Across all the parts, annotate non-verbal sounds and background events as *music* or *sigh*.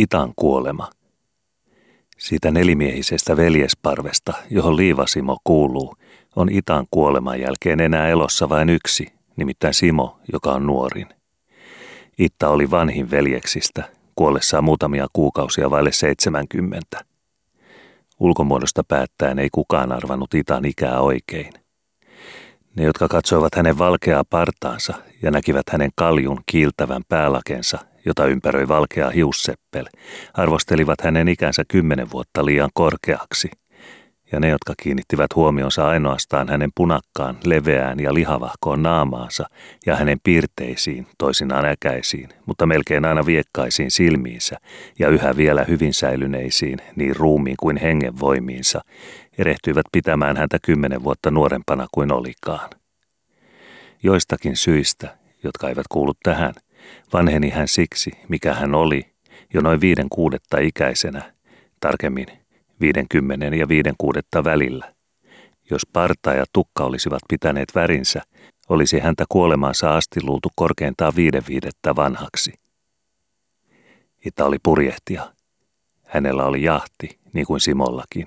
Itan kuolema. Siitä nelimiehisestä veljesparvesta, johon Liivasimo kuuluu, on Itan kuoleman jälkeen enää elossa vain yksi, nimittäin Simo, joka on nuorin. Itta oli vanhin veljeksistä, kuollessaan muutamia kuukausia vaille 70. Ulkomuodosta päättäen ei kukaan arvannut Itan ikää oikein. Ne, jotka katsoivat hänen valkeaa partaansa ja näkivät hänen kaljun kiiltävän päälakensa, jota ympäröi valkea hiusseppel, arvostelivat hänen ikänsä kymmenen vuotta liian korkeaksi. Ja ne, jotka kiinnittivät huomionsa ainoastaan hänen punakkaan, leveään ja lihavahkoon naamaansa ja hänen piirteisiin, toisinaan äkäisiin, mutta melkein aina viekkaisiin silmiinsä ja yhä vielä hyvin säilyneisiin, niin ruumiin kuin hengen voimiinsa, erehtyivät pitämään häntä kymmenen vuotta nuorempana kuin olikaan. Joistakin syistä, jotka eivät kuulu tähän, vanheni hän siksi, mikä hän oli, jo noin viiden kuudetta ikäisenä, tarkemmin viidenkymmenen ja viiden kuudetta välillä. Jos parta ja tukka olisivat pitäneet värinsä, olisi häntä kuolemaansa asti luultu korkeintaan viiden viidettä vanhaksi. Ita oli purjehtija. Hänellä oli jahti, niin kuin Simollakin.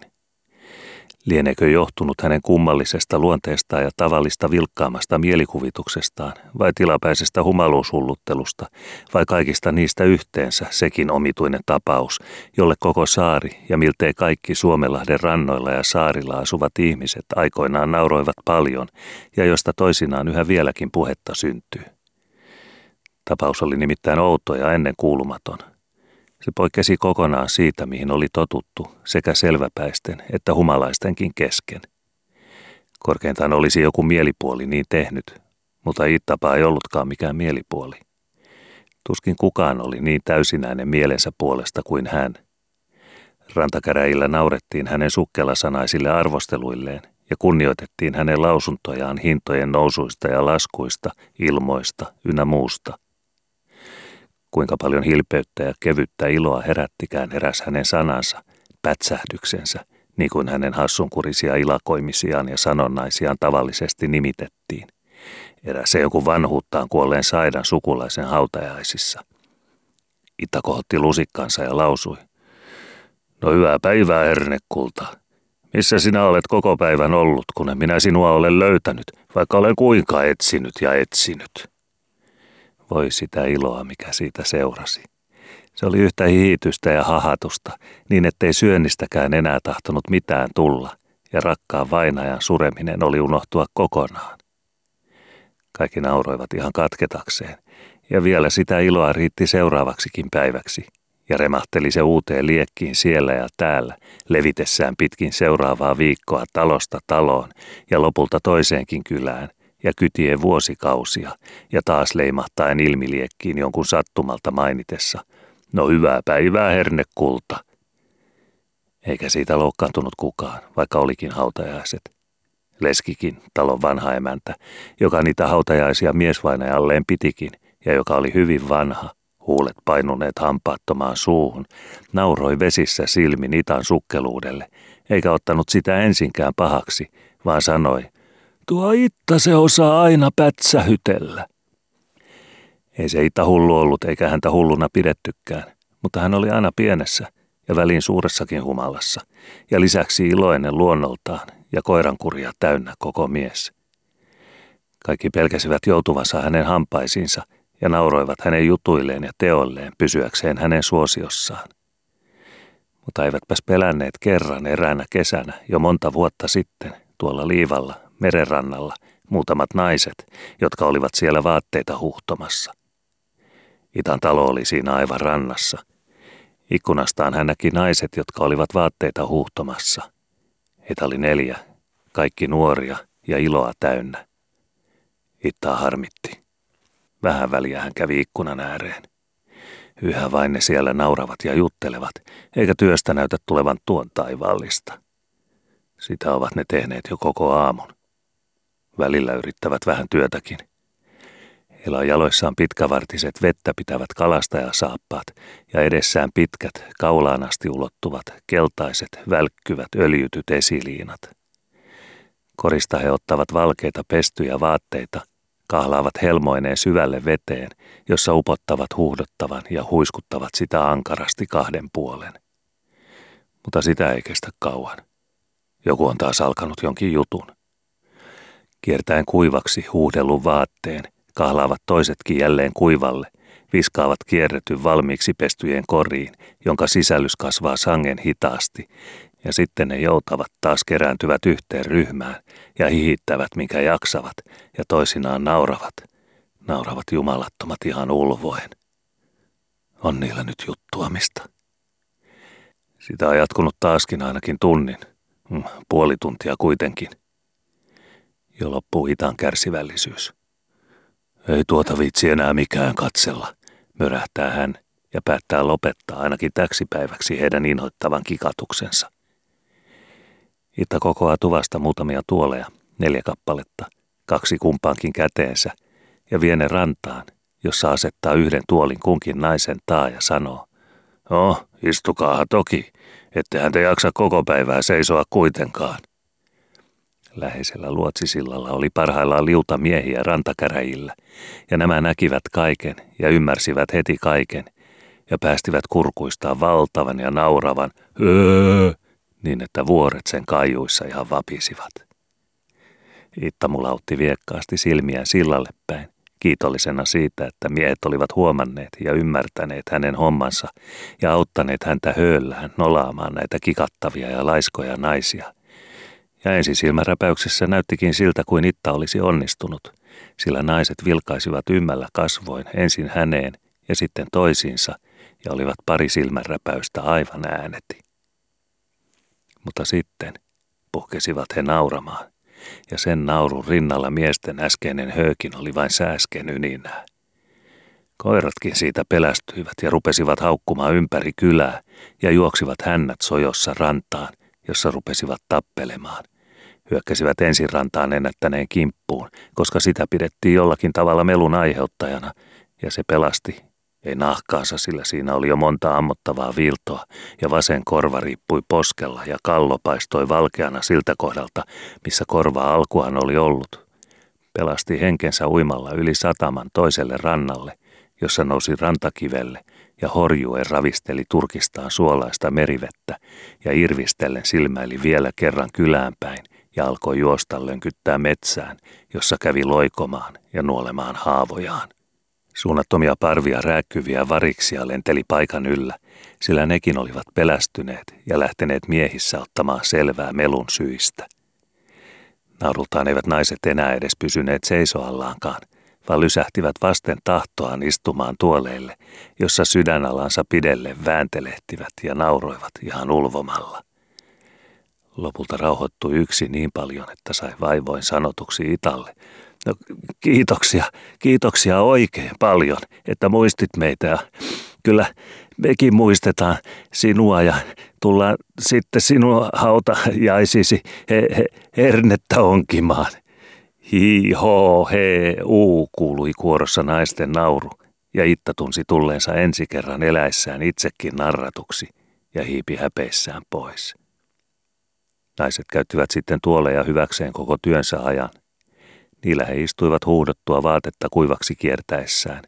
Lieneekö johtunut hänen kummallisesta luonteestaan ja tavallista vilkkaamasta mielikuvituksestaan, vai tilapäisestä humaluushulluttelusta, vai kaikista niistä yhteensä sekin omituinen tapaus, jolle koko saari ja miltei kaikki Suomenlahden rannoilla ja saarilla asuvat ihmiset aikoinaan nauroivat paljon ja josta toisinaan yhä vieläkin puhetta syntyy. Tapaus oli nimittäin outo ja ennen kuulumaton – se poikkesi kokonaan siitä, mihin oli totuttu, sekä selväpäisten että humalaistenkin kesken. Korkeintaan olisi joku mielipuoli niin tehnyt, mutta Ittapa ei ollutkaan mikään mielipuoli. Tuskin kukaan oli niin täysinäinen mielensä puolesta kuin hän. Rantakäräjillä naurettiin hänen sukkelasanaisille arvosteluilleen ja kunnioitettiin hänen lausuntojaan hintojen nousuista ja laskuista, ilmoista ynnä muusta. Kuinka paljon hilpeyttä ja kevyttä iloa herättikään heräs hänen sanansa, pätsähdyksensä, niin kuin hänen hassunkurisia ilakoimisiaan ja sanonnaisiaan tavallisesti nimitettiin. Eräs joku vanhuuttaan kuolleen saidan sukulaisen hautajaisissa. Ita kohotti lusikkansa ja lausui. No hyvää päivää, hernekulta. Missä sinä olet koko päivän ollut, kun en minä sinua olen löytänyt, vaikka olen kuinka etsinyt ja etsinyt? Voi sitä iloa, mikä siitä seurasi. Se oli yhtä hiitystä ja hahatusta, niin ettei syönnistäkään enää tahtonut mitään tulla, ja rakkaan vainajan sureminen oli unohtua kokonaan. Kaikki nauroivat ihan katketakseen, ja vielä sitä iloa riitti seuraavaksikin päiväksi, ja remahteli se uuteen liekkiin siellä ja täällä, levitessään pitkin seuraavaa viikkoa talosta taloon ja lopulta toiseenkin kylään – ja kytien vuosikausia ja taas leimahtaen ilmiliekkiin jonkun sattumalta mainitessa. No hyvää päivää, hernekulta. Eikä siitä loukkaantunut kukaan, vaikka olikin hautajaiset. Leskikin, talon vanha emäntä, joka niitä hautajaisia miesvainajalleen pitikin ja joka oli hyvin vanha, huulet painuneet hampaattomaan suuhun, nauroi vesissä silmin itan sukkeluudelle, eikä ottanut sitä ensinkään pahaksi, vaan sanoi, Tuo Itta se osaa aina pätsähytellä. Ei se Itta hullu ollut eikä häntä hulluna pidettykään, mutta hän oli aina pienessä ja väliin suuressakin humalassa ja lisäksi iloinen luonnoltaan ja koirankuria täynnä koko mies. Kaikki pelkäsivät joutuvansa hänen hampaisiinsa ja nauroivat hänen jutuilleen ja teolleen pysyäkseen hänen suosiossaan. Mutta eivätpäs pelänneet kerran eräänä kesänä jo monta vuotta sitten tuolla liivalla merenrannalla muutamat naiset, jotka olivat siellä vaatteita huhtomassa. Itan talo oli siinä aivan rannassa. Ikkunastaan hän näki naiset, jotka olivat vaatteita huhtomassa. Heitä oli neljä, kaikki nuoria ja iloa täynnä. Ittaa harmitti. Vähän väliä hän kävi ikkunan ääreen. Yhä vain ne siellä nauravat ja juttelevat, eikä työstä näytä tulevan tuon taivaallista. Sitä ovat ne tehneet jo koko aamun. Välillä yrittävät vähän työtäkin. Heillä on jaloissaan pitkävartiset vettä pitävät kalastajasaappaat ja edessään pitkät, kaulaan asti ulottuvat, keltaiset, välkkyvät, öljytyt esiliinat. Korista he ottavat valkeita pestyjä vaatteita, kahlaavat helmoineen syvälle veteen, jossa upottavat huudottavan ja huiskuttavat sitä ankarasti kahden puolen. Mutta sitä ei kestä kauan. Joku on taas alkanut jonkin jutun. Kiertäen kuivaksi huuhdellun vaatteen, kahlaavat toisetkin jälleen kuivalle, viskaavat kierretyn valmiiksi pestyjen koriin, jonka sisällys kasvaa sangen hitaasti, ja sitten ne joutavat taas kerääntyvät yhteen ryhmään ja hihittävät minkä jaksavat ja toisinaan nauravat. Nauravat jumalattomat ihan ulvoen. On niillä nyt juttuamista. Sitä on jatkunut taaskin ainakin tunnin. Mm, puoli tuntia kuitenkin. Jo loppuu hitaan kärsivällisyys. Ei tuota vitsi enää mikään katsella, mörähtää hän ja päättää lopettaa ainakin täksi päiväksi heidän inhoittavan kikatuksensa. Itta kokoaa tuvasta muutamia tuoleja, neljä kappaletta, kaksi kumpaankin käteensä, ja vie ne rantaan, jossa asettaa yhden tuolin kunkin naisen taa ja sanoo, Oh, istukaa toki, ettehän te jaksa koko päivää seisoa kuitenkaan. Läheisellä luotsisillalla oli parhaillaan liuta miehiä rantakäräjillä, ja nämä näkivät kaiken ja ymmärsivät heti kaiken, ja päästivät kurkuistaan valtavan ja nauravan öö, niin että vuoret sen kaijuissa ihan vapisivat. Itta mulautti viekkaasti silmiään sillalle päin, kiitollisena siitä, että miehet olivat huomanneet ja ymmärtäneet hänen hommansa ja auttaneet häntä hööllään nolaamaan näitä kikattavia ja laiskoja naisia. Ja ensisilmäräpäyksessä näyttikin siltä kuin Itta olisi onnistunut, sillä naiset vilkaisivat ymmällä kasvoin ensin häneen ja sitten toisiinsa ja olivat pari silmänräpäystä aivan ääneti. Mutta sitten puhkesivat he nauramaan ja sen naurun rinnalla miesten äskeinen höökin oli vain sääsken yninää. Koiratkin siitä pelästyivät ja rupesivat haukkumaan ympäri kylää ja juoksivat hännät sojossa rantaan, jossa rupesivat tappelemaan. Hyökkäsivät ensin rantaan ennättäneen kimppuun, koska sitä pidettiin jollakin tavalla melun aiheuttajana, ja se pelasti ei nahkaansa, sillä siinä oli jo monta ammottavaa viiltoa, ja vasen korva riippui poskella, ja kallo paistoi valkeana siltä kohdalta, missä korva alkuaan oli ollut. Pelasti henkensä uimalla yli sataman toiselle rannalle, jossa nousi rantakivelle, ja horjuen ravisteli turkistaan suolaista merivettä, ja irvistellen silmäili vielä kerran kylään päin, ja alkoi juosta lönkyttää metsään, jossa kävi loikomaan ja nuolemaan haavojaan. Suunnattomia parvia rääkkyviä variksia lenteli paikan yllä, sillä nekin olivat pelästyneet ja lähteneet miehissä ottamaan selvää melun syistä. Naurultaan eivät naiset enää edes pysyneet seisoallaankaan, vaan lysähtivät vasten tahtoaan istumaan tuoleille, jossa sydänalansa pidelle vääntelehtivät ja nauroivat ihan ulvomalla. Lopulta rauhoittui yksi niin paljon, että sai vaivoin sanotuksi Italle, No, kiitoksia, kiitoksia oikein paljon, että muistit meitä. Kyllä mekin muistetaan sinua ja tullaan sitten sinua hautajaisisi he, he, hernettä onkimaan. Hi, ho, he, uu, kuului kuorossa naisten nauru, ja Itta tunsi tulleensa ensi kerran eläissään itsekin narratuksi ja hiipi häpeissään pois. Naiset käyttivät sitten tuoleja hyväkseen koko työnsä ajan. Niillä he istuivat huudottua vaatetta kuivaksi kiertäessään,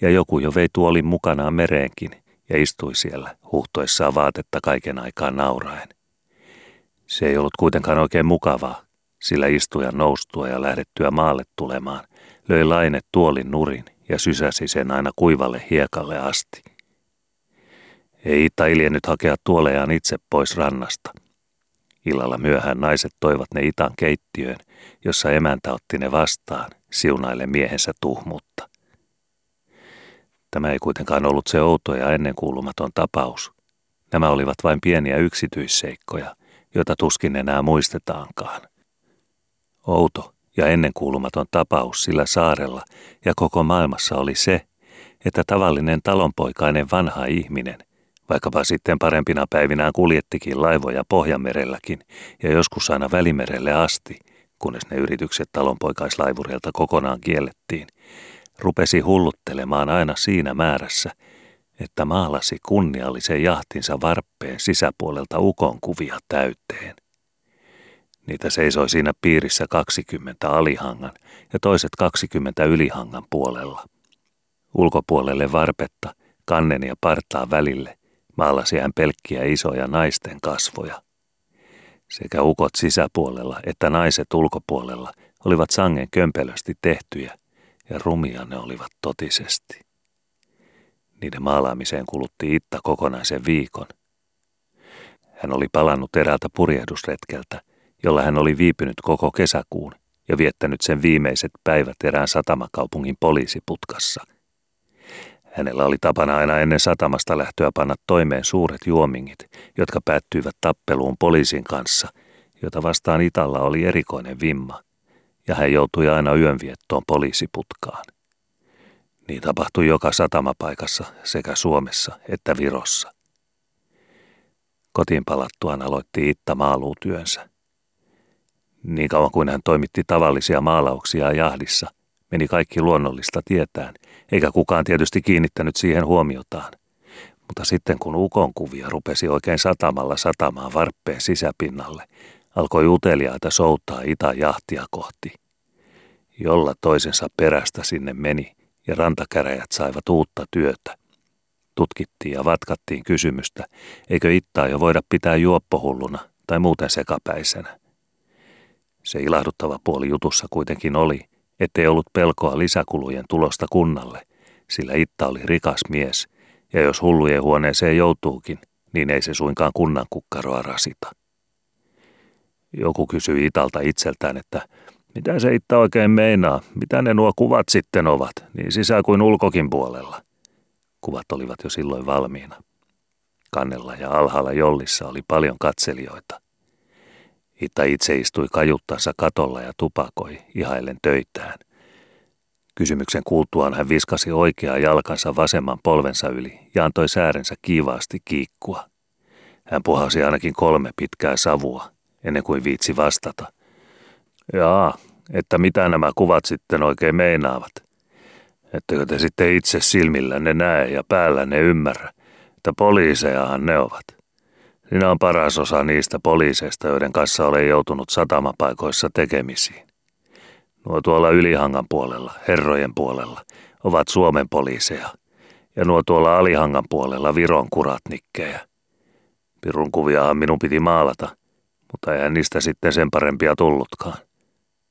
ja joku jo vei tuolin mukanaan mereenkin ja istui siellä, huhtoissaan vaatetta kaiken aikaa nauraen. Se ei ollut kuitenkaan oikein mukavaa, sillä istujan noustua ja lähdettyä maalle tulemaan, löi laine tuolin nurin ja sysäsi sen aina kuivalle hiekalle asti. Ei Itta iljennyt hakea tuolejaan itse pois rannasta – Illalla myöhään naiset toivat ne Itan keittiöön, jossa emäntä otti ne vastaan, siunaille miehensä tuhmutta. Tämä ei kuitenkaan ollut se outo ja ennenkuulumaton tapaus. Nämä olivat vain pieniä yksityisseikkoja, joita tuskin enää muistetaankaan. Outo ja ennenkuulumaton tapaus sillä saarella ja koko maailmassa oli se, että tavallinen talonpoikainen vanha ihminen Vaikkapa sitten parempina päivinään kuljettikin laivoja Pohjanmerelläkin ja joskus aina Välimerelle asti, kunnes ne yritykset talonpoikaislaivurilta kokonaan kiellettiin, rupesi hulluttelemaan aina siinä määrässä, että maalasi kunniallisen jahtinsa varppeen sisäpuolelta ukon kuvia täyteen. Niitä seisoi siinä piirissä 20 alihangan ja toiset 20 ylihangan puolella. Ulkopuolelle varpetta, kannen ja partaa välille maalasi hän pelkkiä isoja naisten kasvoja. Sekä ukot sisäpuolella että naiset ulkopuolella olivat sangen kömpelösti tehtyjä ja rumia ne olivat totisesti. Niiden maalaamiseen kulutti Itta kokonaisen viikon. Hän oli palannut eräältä purjehdusretkeltä, jolla hän oli viipynyt koko kesäkuun ja viettänyt sen viimeiset päivät erään satamakaupungin poliisiputkassa. Hänellä oli tapana aina ennen satamasta lähtöä panna toimeen suuret juomingit, jotka päättyivät tappeluun poliisin kanssa, jota vastaan Italla oli erikoinen vimma, ja hän joutui aina yönviettoon poliisiputkaan. Niin tapahtui joka satamapaikassa sekä Suomessa että Virossa. Kotiin palattuaan aloitti Itta maaluutyönsä. Niin kauan kuin hän toimitti tavallisia maalauksia jahdissa, meni kaikki luonnollista tietään, eikä kukaan tietysti kiinnittänyt siihen huomiotaan. Mutta sitten kun ukon kuvia rupesi oikein satamalla satamaan varppeen sisäpinnalle, alkoi uteliaita soutaa itä jahtia kohti. Jolla toisensa perästä sinne meni ja rantakäräjät saivat uutta työtä. Tutkittiin ja vatkattiin kysymystä, eikö Ittaa jo voida pitää juoppohulluna tai muuten sekapäisenä. Se ilahduttava puoli jutussa kuitenkin oli, ettei ollut pelkoa lisäkulujen tulosta kunnalle, sillä Itta oli rikas mies, ja jos hullujen huoneeseen joutuukin, niin ei se suinkaan kunnan kukkaroa rasita. Joku kysyi Italta itseltään, että mitä se Itta oikein meinaa, mitä ne nuo kuvat sitten ovat, niin sisä kuin ulkokin puolella. Kuvat olivat jo silloin valmiina. Kannella ja alhaalla jollissa oli paljon katselijoita. Itta itse istui kajuttansa katolla ja tupakoi, ihaillen töitään. Kysymyksen kuultuaan hän viskasi oikeaa jalkansa vasemman polvensa yli ja antoi säärensä kiivaasti kiikkua. Hän puhasi ainakin kolme pitkää savua, ennen kuin viitsi vastata. Jaa, että mitä nämä kuvat sitten oikein meinaavat. Ettekö te sitten itse silmillänne näe ja päällänne ymmärrä, että poliisejahan ne ovat. Sinä on paras osa niistä poliiseista, joiden kanssa olen joutunut satamapaikoissa tekemisiin. Nuo tuolla Ylihangan puolella, herrojen puolella, ovat Suomen poliiseja, ja nuo tuolla Alihangan puolella Viron kuratnikkejä. Pirun kuviahan minun piti maalata, mutta eihän niistä sitten sen parempia tullutkaan.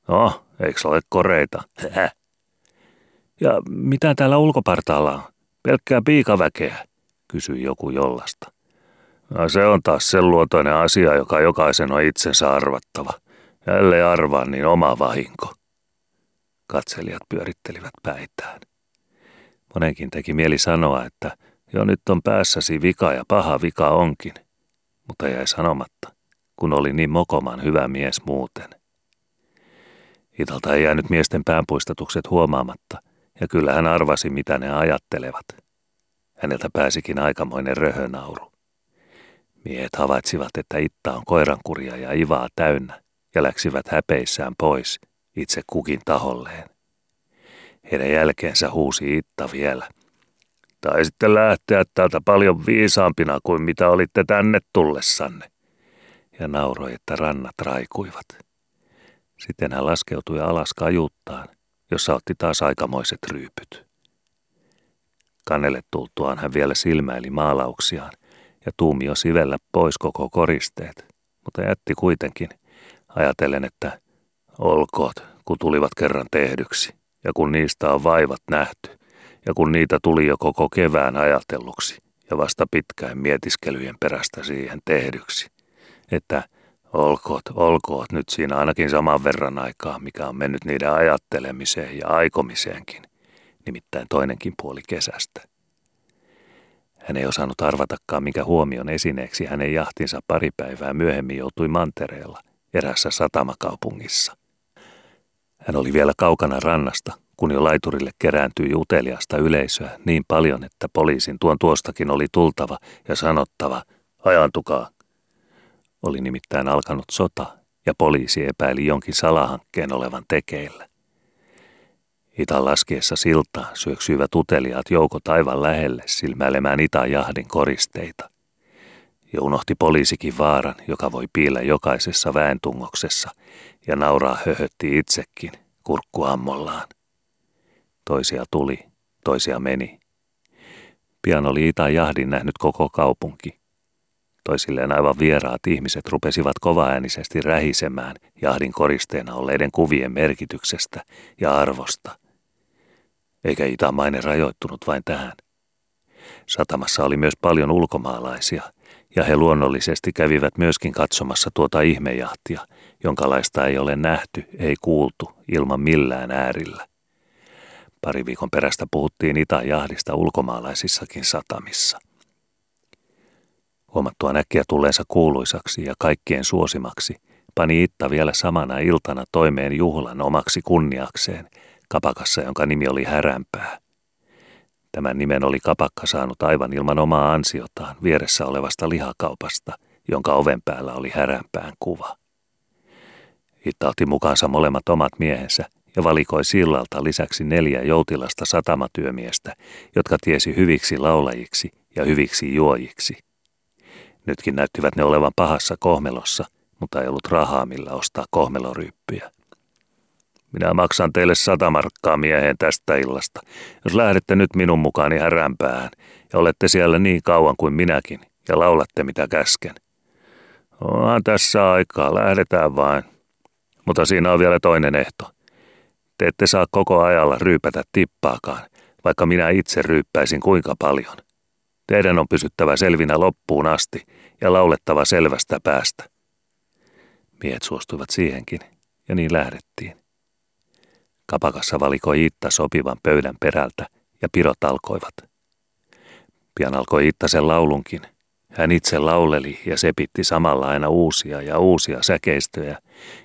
No, eikö ole koreita? *laughs* Ja mitä täällä ulkopartaalla on? Pelkkää piikaväkeä, kysyi joku jollasta. No, se on taas sen luotoinen asia, joka jokaisen on itsensä arvattava. Ellei arvaa, niin oma vahinko. Katselijat pyörittelivät päitään. Monenkin teki mieli sanoa, että jo nyt on päässäsi vika ja paha vika onkin, mutta jäi sanomatta, kun oli niin mokoman hyvä mies muuten. Italta ei jäänyt miesten päänpuistatukset huomaamatta, ja kyllä hän arvasi, mitä ne ajattelevat. Häneltä pääsikin aikamoinen röhönauru. Miehet havaitsivat, että Itta on koirankuria ja ivaa täynnä, ja läksivät häpeissään pois, itse kukin taholleen. Heidän jälkeensä huusi Itta vielä. Tai sitten lähteä täältä paljon viisaampina kuin mitä olitte tänne tullessanne. Ja nauroi, että rannat raikuivat. Sitten hän laskeutui alas kajuttaan, jossa otti taas aikamoiset ryypyt. Kannelle tultuaan hän vielä silmäili maalauksiaan ja tuumio sivellä pois koko koristeet, mutta jätti kuitenkin, ajatellen, että olkoot, kun tulivat kerran tehdyksi, ja kun niistä on vaivat nähty, ja kun niitä tuli jo koko kevään ajatelluksi, ja vasta pitkään mietiskelyjen perästä siihen tehdyksi, että olkoot, olkoot nyt siinä ainakin saman verran aikaa, mikä on mennyt niiden ajattelemiseen ja aikomiseenkin, nimittäin toinenkin puoli kesästä. Hän ei osannut arvatakaan, mikä huomion esineeksi hänen jahtinsa pari päivää myöhemmin joutui mantereella, erässä satamakaupungissa. Hän oli vielä kaukana rannasta, kun jo laiturille kerääntyi uteliasta yleisöä niin paljon, että poliisin tuon tuostakin oli tultava ja sanottava, ajantukaa. Oli nimittäin alkanut sota, ja poliisi epäili jonkin salahankkeen olevan tekeillä. Itan laskiessa siltaa syöksyivät uteliaat joukot aivan lähelle silmäilemään Itan jahdin koristeita. ja unohti poliisikin vaaran, joka voi piillä jokaisessa väentungoksessa, ja nauraa höhötti itsekin, kurkku ammollaan. Toisia tuli, toisia meni. Pian oli Ita Jahdin nähnyt koko kaupunki. Toisilleen aivan vieraat ihmiset rupesivat kovaäänisesti rähisemään jahdin koristeena olleiden kuvien merkityksestä ja arvosta. Eikä Itan maine rajoittunut vain tähän. Satamassa oli myös paljon ulkomaalaisia, ja he luonnollisesti kävivät myöskin katsomassa tuota ihmejahtia, jonkalaista ei ole nähty, ei kuultu, ilman millään äärillä. Pari viikon perästä puhuttiin Itä-jahdista ulkomaalaisissakin satamissa. Huomattua näkkiä tulleensa kuuluisaksi ja kaikkien suosimaksi, pani Itta vielä samana iltana toimeen juhlan omaksi kunniakseen, kapakassa, jonka nimi oli Häränpää. Tämän nimen oli kapakka saanut aivan ilman omaa ansiotaan vieressä olevasta lihakaupasta, jonka oven päällä oli häränpään kuva. Itta otti mukaansa molemmat omat miehensä ja valikoi sillalta lisäksi neljä joutilasta satamatyömiestä, jotka tiesi hyviksi laulajiksi ja hyviksi juojiksi. Nytkin näyttivät ne olevan pahassa kohmelossa, mutta ei ollut rahaa millä ostaa kohmeloryyppyjä. Minä maksan teille sata markkaa mieheen tästä illasta, jos lähdette nyt minun mukaani häränpäähän ja olette siellä niin kauan kuin minäkin ja laulatte mitä käsken. Onhan tässä aikaa, lähdetään vain. Mutta siinä on vielä toinen ehto. Te ette saa koko ajalla ryypätä tippaakaan, vaikka minä itse ryyppäisin kuinka paljon. Teidän on pysyttävä selvinä loppuun asti ja laulettava selvästä päästä. Miehet suostuivat siihenkin, ja niin lähdettiin. Kapakassa valikoi Itta sopivan pöydän perältä, ja pirot alkoivat. Pian alkoi Itta sen laulunkin. Hän itse lauleli ja sepitti samalla aina uusia ja uusia säkeistöjä,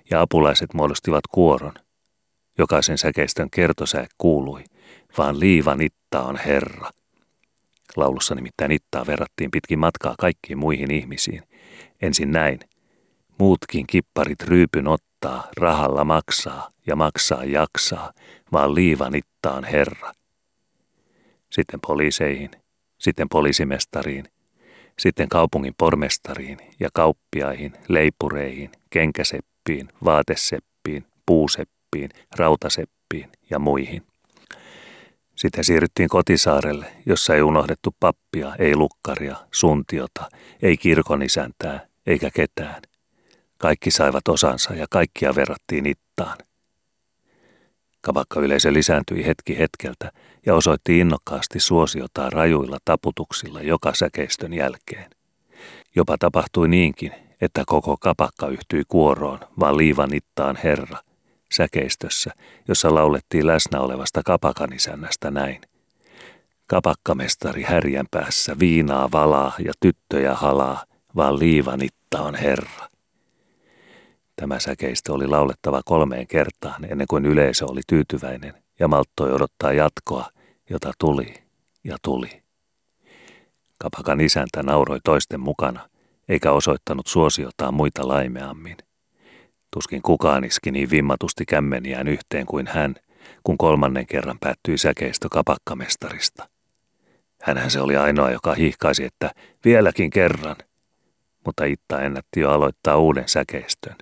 ja apulaiset muodostivat kuoron. Jokaisen säkeistön kertosää kuului, vaan liivan Itta on Herra. Laulussa nimittäin Ittaa verrattiin pitkin matkaa kaikkiin muihin ihmisiin. Ensin näin. Muutkin kipparit ryypyn ottaa, rahalla maksaa ja maksaa jaksaa, vaan liivan Ittaan Herra. Sitten poliiseihin, sitten poliisimestariin, sitten kaupungin pormestariin ja kauppiaihin, leipureihin, kenkäseppiin, vaateseppiin, puuseppiin, rautaseppiin ja muihin. Sitten siirryttiin kotisaarelle, jossa ei unohdettu pappia, ei lukkaria, suntiota, ei kirkonisäntää, eikä ketään. Kaikki saivat osansa ja kaikkia verrattiin ittaan. yleisö lisääntyi hetki hetkeltä ja osoitti innokkaasti suosiotaan rajuilla taputuksilla joka säkeistön jälkeen. Jopa tapahtui niinkin, että koko kapakka yhtyi kuoroon, vaan liivan ittaan herra – säkeistössä, jossa laulettiin läsnä olevasta kapakanisännästä näin. Kapakkamestari härjän päässä viinaa valaa ja tyttöjä halaa, vaan liivanitta on herra. Tämä säkeistö oli laulettava kolmeen kertaan ennen kuin yleisö oli tyytyväinen ja malttoi odottaa jatkoa, jota tuli ja tuli. Kapakan isäntä nauroi toisten mukana, eikä osoittanut suosiotaan muita laimeammin. Tuskin kukaan iski niin vimmatusti kämmeniään yhteen kuin hän, kun kolmannen kerran päättyi säkeistö kapakkamestarista. Hänhän se oli ainoa, joka hihkaisi, että vieläkin kerran, mutta Itta ennätti jo aloittaa uuden säkeistön.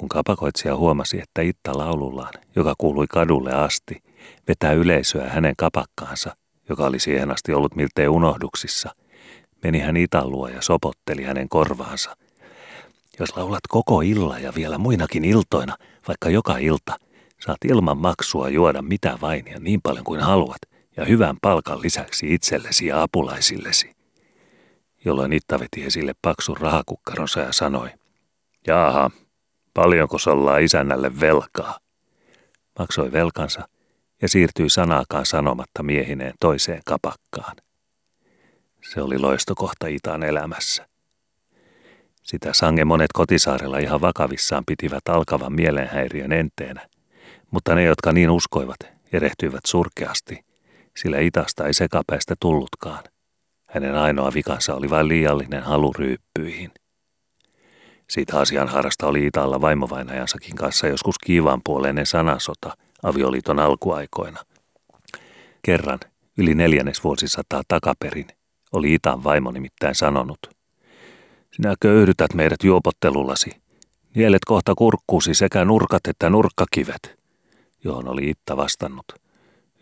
Kun kapakoitsija huomasi, että Itta laulullaan, joka kuului kadulle asti, vetää yleisöä hänen kapakkaansa, joka oli siihen asti ollut miltei unohduksissa, meni hän Itan luo ja sopotteli hänen korvaansa – jos laulat koko illa ja vielä muinakin iltoina, vaikka joka ilta, saat ilman maksua juoda mitä vain ja niin paljon kuin haluat, ja hyvän palkan lisäksi itsellesi ja apulaisillesi. Jolloin Itta veti esille paksun rahakukkaronsa ja sanoi, Jaaha, paljonko sollaa isännälle velkaa? Maksoi velkansa ja siirtyi sanaakaan sanomatta miehineen toiseen kapakkaan. Se oli loistokohta Itan elämässä. Sitä sange monet kotisaarella ihan vakavissaan pitivät alkavan mielenhäiriön enteenä, mutta ne, jotka niin uskoivat, erehtyivät surkeasti, sillä Itasta ei sekapäistä tullutkaan. Hänen ainoa vikansa oli vain liiallinen halu ryyppyihin. Siitä asian harrasta oli Italla vaimovainajansakin kanssa joskus kiivaanpuoleinen sanasota avioliiton alkuaikoina. Kerran, yli neljännes vuosisataa takaperin, oli Itan vaimo nimittäin sanonut. Sinä köyhdytät meidät juopottelullasi. Nielet kohta kurkkuusi sekä nurkat että nurkkakivet, johon oli Itta vastannut.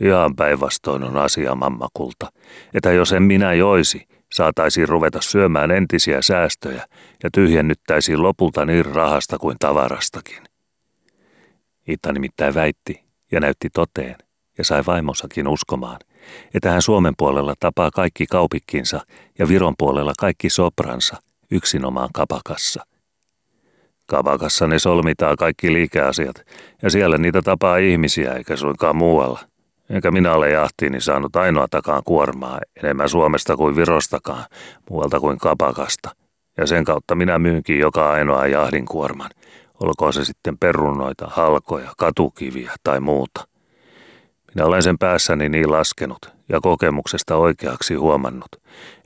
Ihan päinvastoin on asia, mammakulta, että jos en minä joisi, saataisiin ruveta syömään entisiä säästöjä ja tyhjennyttäisiin lopulta niin rahasta kuin tavarastakin. Itta nimittäin väitti ja näytti toteen ja sai vaimossakin uskomaan, että hän Suomen puolella tapaa kaikki kaupikkinsa ja Viron puolella kaikki sopransa yksinomaan kapakassa. Kapakassa ne solmitaan kaikki liikeasiat ja siellä niitä tapaa ihmisiä eikä suinkaan muualla. Enkä minä ole jahtiini saanut ainoatakaan kuormaa, enemmän Suomesta kuin Virostakaan, muualta kuin kapakasta. Ja sen kautta minä myynkin joka ainoa jahdin kuorman, olkoon se sitten perunoita, halkoja, katukiviä tai muuta. Minä olen sen päässäni niin laskenut ja kokemuksesta oikeaksi huomannut,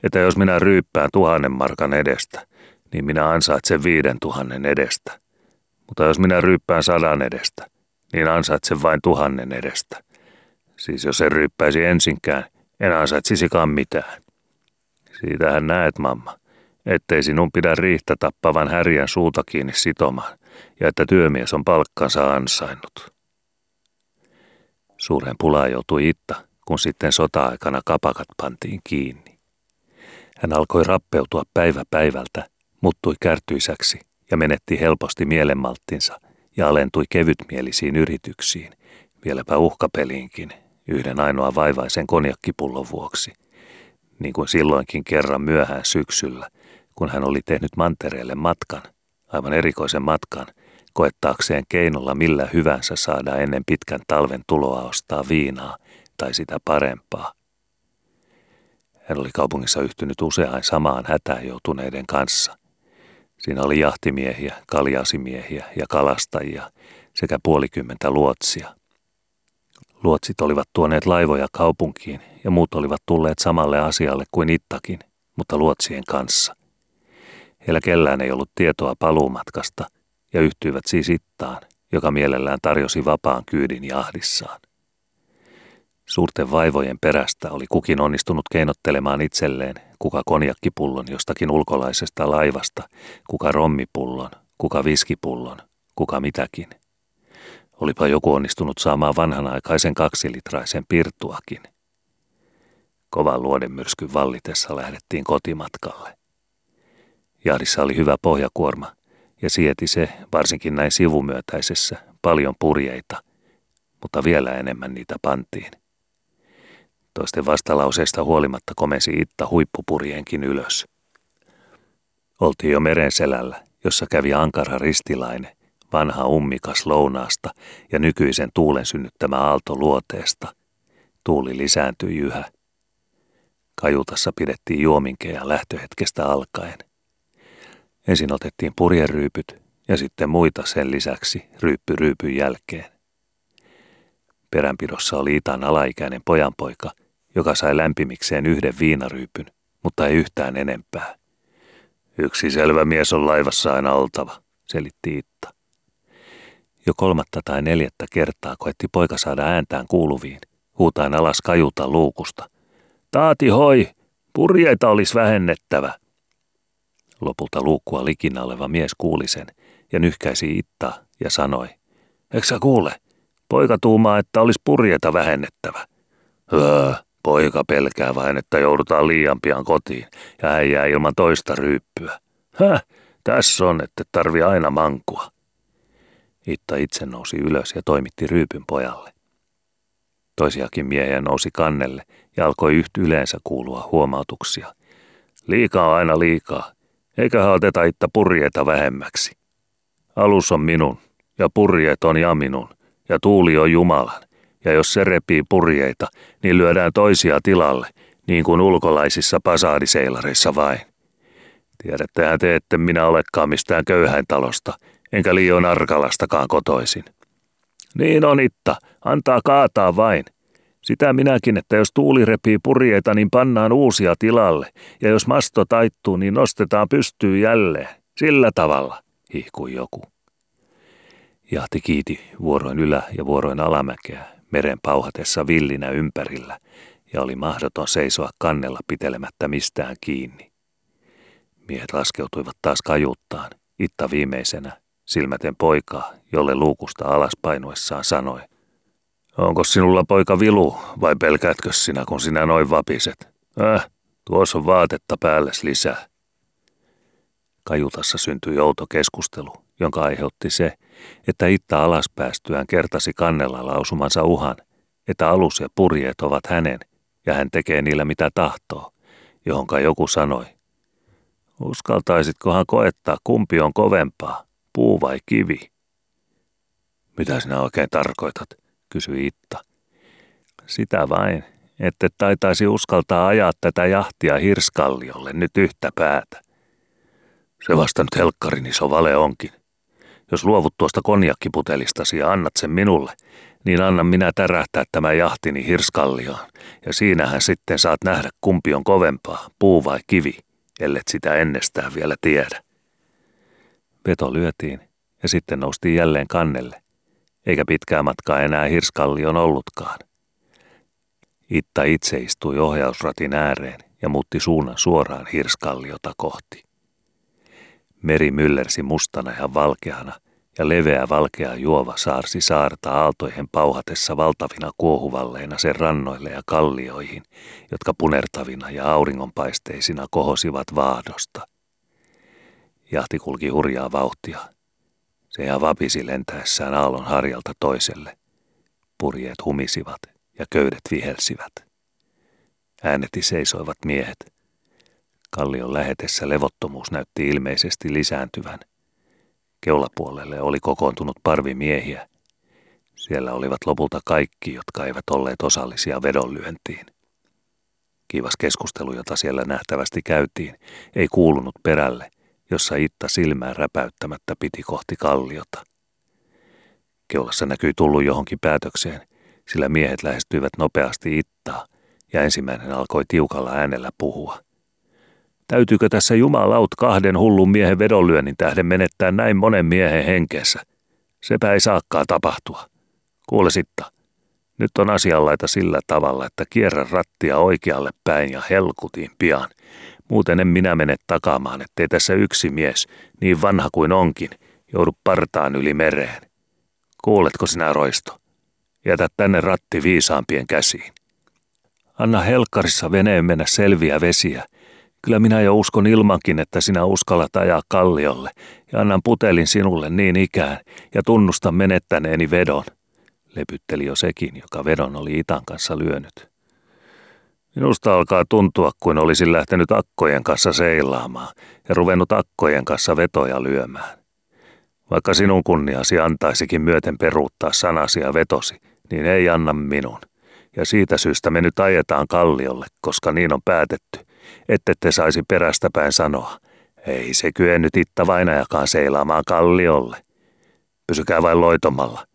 että jos minä ryyppään tuhannen markan edestä, niin minä ansaitsen viiden tuhannen edestä. Mutta jos minä ryyppään sadan edestä, niin ansaitsen vain tuhannen edestä – Siis jos en ryyppäisi ensinkään, en ansaitsisikaan mitään. Siitähän näet, mamma, ettei sinun pidä riihtä tappavan härjän suuta kiinni sitomaan, ja että työmies on palkkansa ansainnut. Suuren pulaan joutui Itta, kun sitten sota-aikana kapakat pantiin kiinni. Hän alkoi rappeutua päivä päivältä, muttui kärtyisäksi ja menetti helposti mielenmalttinsa ja alentui kevytmielisiin yrityksiin, vieläpä uhkapeliinkin, yhden ainoa vaivaisen konjakkipullon vuoksi, niin kuin silloinkin kerran myöhään syksyllä, kun hän oli tehnyt mantereelle matkan, aivan erikoisen matkan, koettaakseen keinolla millä hyvänsä saada ennen pitkän talven tuloa ostaa viinaa tai sitä parempaa. Hän oli kaupungissa yhtynyt useaan samaan hätään joutuneiden kanssa. Siinä oli jahtimiehiä, kaljasimiehiä ja kalastajia sekä puolikymmentä luotsia – Luotsit olivat tuoneet laivoja kaupunkiin ja muut olivat tulleet samalle asialle kuin Ittakin, mutta luotsien kanssa. Heillä kellään ei ollut tietoa paluumatkasta ja yhtyivät siis Ittaan, joka mielellään tarjosi vapaan kyydin jahdissaan. Suurten vaivojen perästä oli kukin onnistunut keinottelemaan itselleen, kuka konjakkipullon jostakin ulkolaisesta laivasta, kuka rommipullon, kuka viskipullon, kuka mitäkin – Olipa joku onnistunut saamaan vanhanaikaisen kaksilitraisen pirtuakin. Kovan luodemyrskyn vallitessa lähdettiin kotimatkalle. Jahdissa oli hyvä pohjakuorma ja sieti se, varsinkin näin sivumyötäisessä, paljon purjeita, mutta vielä enemmän niitä pantiin. Toisten vastalauseista huolimatta komensi Itta huippupurjeenkin ylös. Oltiin jo meren selällä, jossa kävi ankara ristilainen, vanha ummikas lounaasta ja nykyisen tuulen synnyttämä aalto luoteesta. Tuuli lisääntyi yhä. Kajutassa pidettiin juominkeja lähtöhetkestä alkaen. Ensin otettiin purjeryypyt ja sitten muita sen lisäksi ryyppy ryypyn jälkeen. Peränpidossa oli Itan alaikäinen pojanpoika, joka sai lämpimikseen yhden viinaryypyn, mutta ei yhtään enempää. Yksi selvä mies on laivassa aina oltava, selitti Itta. Jo kolmatta tai neljättä kertaa koetti poika saada ääntään kuuluviin, huutain alas kajuta luukusta. Taati hoi, purjeita olisi vähennettävä. Lopulta luukkua likinä oleva mies kuuli sen ja nyhkäisi Ittaa ja sanoi, Eikö sä kuule? Poika tuumaa, että olisi purjeita vähennettävä. Öö, poika pelkää vain, että joudutaan liian pian kotiin ja hän jää ilman toista ryyppyä. Häh, tässä on, että tarvi aina mankua. Itta itse nousi ylös ja toimitti ryypyn pojalle. Toisiakin miehiä nousi kannelle ja alkoi yhtä yleensä kuulua huomautuksia. Liikaa aina liikaa, eikä oteta Itta purjeita vähemmäksi. Alus on minun, ja purjeet on ja minun, ja tuuli on Jumalan, ja jos se repii purjeita, niin lyödään toisia tilalle, niin kuin ulkolaisissa pasaadiseilareissa vain. Tiedättehän te, että minä olekaan mistään köyhäintalosta, enkä liioin arkalastakaan kotoisin. Niin on Itta, antaa kaataa vain. Sitä minäkin, että jos tuuli repii purjeita, niin pannaan uusia tilalle, ja jos masto taittuu, niin nostetaan pystyy jälleen. Sillä tavalla, hihkui joku. Jahti kiiti vuoroin ylä- ja vuoroin alamäkeä, meren pauhatessa villinä ympärillä, ja oli mahdoton seisoa kannella pitelemättä mistään kiinni. Miehet laskeutuivat taas kajuttaan, Itta viimeisenä, silmäten poikaa, jolle luukusta alaspainuessaan sanoi. Onko sinulla poika vilu vai pelkäätkö sinä, kun sinä noin vapiset? Äh, tuossa on vaatetta päälles lisää. Kajutassa syntyi outo keskustelu, jonka aiheutti se, että Itta alaspäästyään kertasi kannella lausumansa uhan, että alus ja purjeet ovat hänen, ja hän tekee niillä mitä tahtoo, johonka joku sanoi. Uskaltaisitkohan koettaa, kumpi on kovempaa, puu vai kivi? Mitä sinä oikein tarkoitat, kysyi Itta. Sitä vain, että taitaisi uskaltaa ajaa tätä jahtia hirskalliolle nyt yhtä päätä. Se vasta nyt helkkarin iso vale onkin. Jos luovut tuosta konjakkiputelistasi ja annat sen minulle, niin annan minä tärähtää tämä jahtini hirskallioon, ja siinähän sitten saat nähdä kumpi on kovempaa, puu vai kivi, ellet sitä ennestään vielä tiedä. Veto lyötiin, ja sitten noustiin jälleen kannelle, eikä pitkää matkaa enää hirskallion ollutkaan. Itta itse istui ohjausratin ääreen ja muutti suunnan suoraan hirskalliota kohti. Meri myllersi mustana ja valkeana, ja leveä valkea juova saarsi saarta aaltoihin pauhatessa valtavina kuohuvalleina sen rannoille ja kallioihin, jotka punertavina ja auringonpaisteisina kohosivat vaahdosta. Jahti kulki hurjaa vauhtia. Se ihan vapisi lentäessään aallon harjalta toiselle. Purjeet humisivat ja köydet vihelsivät. Ääneti seisoivat miehet. Kallion lähetessä levottomuus näytti ilmeisesti lisääntyvän – Keulapuolelle oli kokoontunut parvi miehiä. Siellä olivat lopulta kaikki, jotka eivät olleet osallisia vedonlyöntiin. Kiivas keskustelu, jota siellä nähtävästi käytiin, ei kuulunut perälle, jossa Itta silmään räpäyttämättä piti kohti kalliota. Keulassa näkyi tullut johonkin päätökseen, sillä miehet lähestyivät nopeasti Ittaa, ja ensimmäinen alkoi tiukalla äänellä puhua – Täytyykö tässä jumalaut kahden hullun miehen vedonlyönnin tähden menettää näin monen miehen henkeessä? Sepä ei saakkaa tapahtua. Kuule sitta, nyt on asianlaita sillä tavalla, että kierrä rattia oikealle päin ja helkutiin pian. Muuten en minä mene takaamaan, ettei tässä yksi mies, niin vanha kuin onkin, joudu partaan yli mereen. Kuuletko sinä roisto? Jätä tänne ratti viisaampien käsiin. Anna helkkarissa veneen mennä selviä vesiä – Kyllä minä jo uskon ilmankin, että sinä uskallat ajaa kalliolle ja annan putelin sinulle niin ikään ja tunnusta menettäneeni vedon. Lepytteli jo sekin, joka vedon oli Itan kanssa lyönyt. Minusta alkaa tuntua, kuin olisin lähtenyt akkojen kanssa seilaamaan ja ruvennut akkojen kanssa vetoja lyömään. Vaikka sinun kunniasi antaisikin myöten peruuttaa sanasi ja vetosi, niin ei anna minun. Ja siitä syystä me nyt ajetaan kalliolle, koska niin on päätetty – ette te saisi perästäpäin sanoa, ei se kyennyt Itta vainajakaan seilaamaan kalliolle. Pysykää vain loitomalla.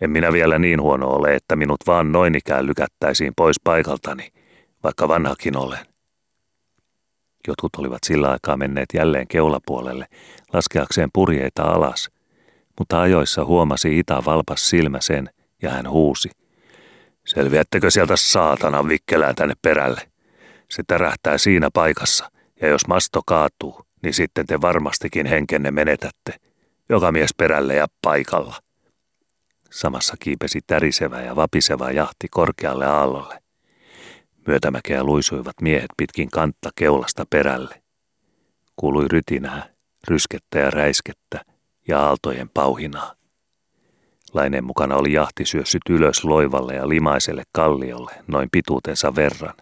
En minä vielä niin huono ole, että minut vaan noin ikään lykättäisiin pois paikaltani, vaikka vanhakin olen. Jotkut olivat sillä aikaa menneet jälleen keulapuolelle, laskeakseen purjeita alas, mutta ajoissa huomasi Ita valpas silmä sen, ja hän huusi. Selviättekö sieltä saatana vikkelään tänne perälle? Se tärähtää siinä paikassa, ja jos masto kaatuu, niin sitten te varmastikin henkenne menetätte. Joka mies perälle ja paikalla. Samassa kiipesi tärisevä ja vapiseva jahti korkealle aallolle. Myötämäkeä luisuivat miehet pitkin kantta keulasta perälle. Kuului rytinää, ryskettä ja räiskettä ja aaltojen pauhinaa. Laineen mukana oli jahti syössyt ylös loivalle ja limaiselle kalliolle noin pituutensa verran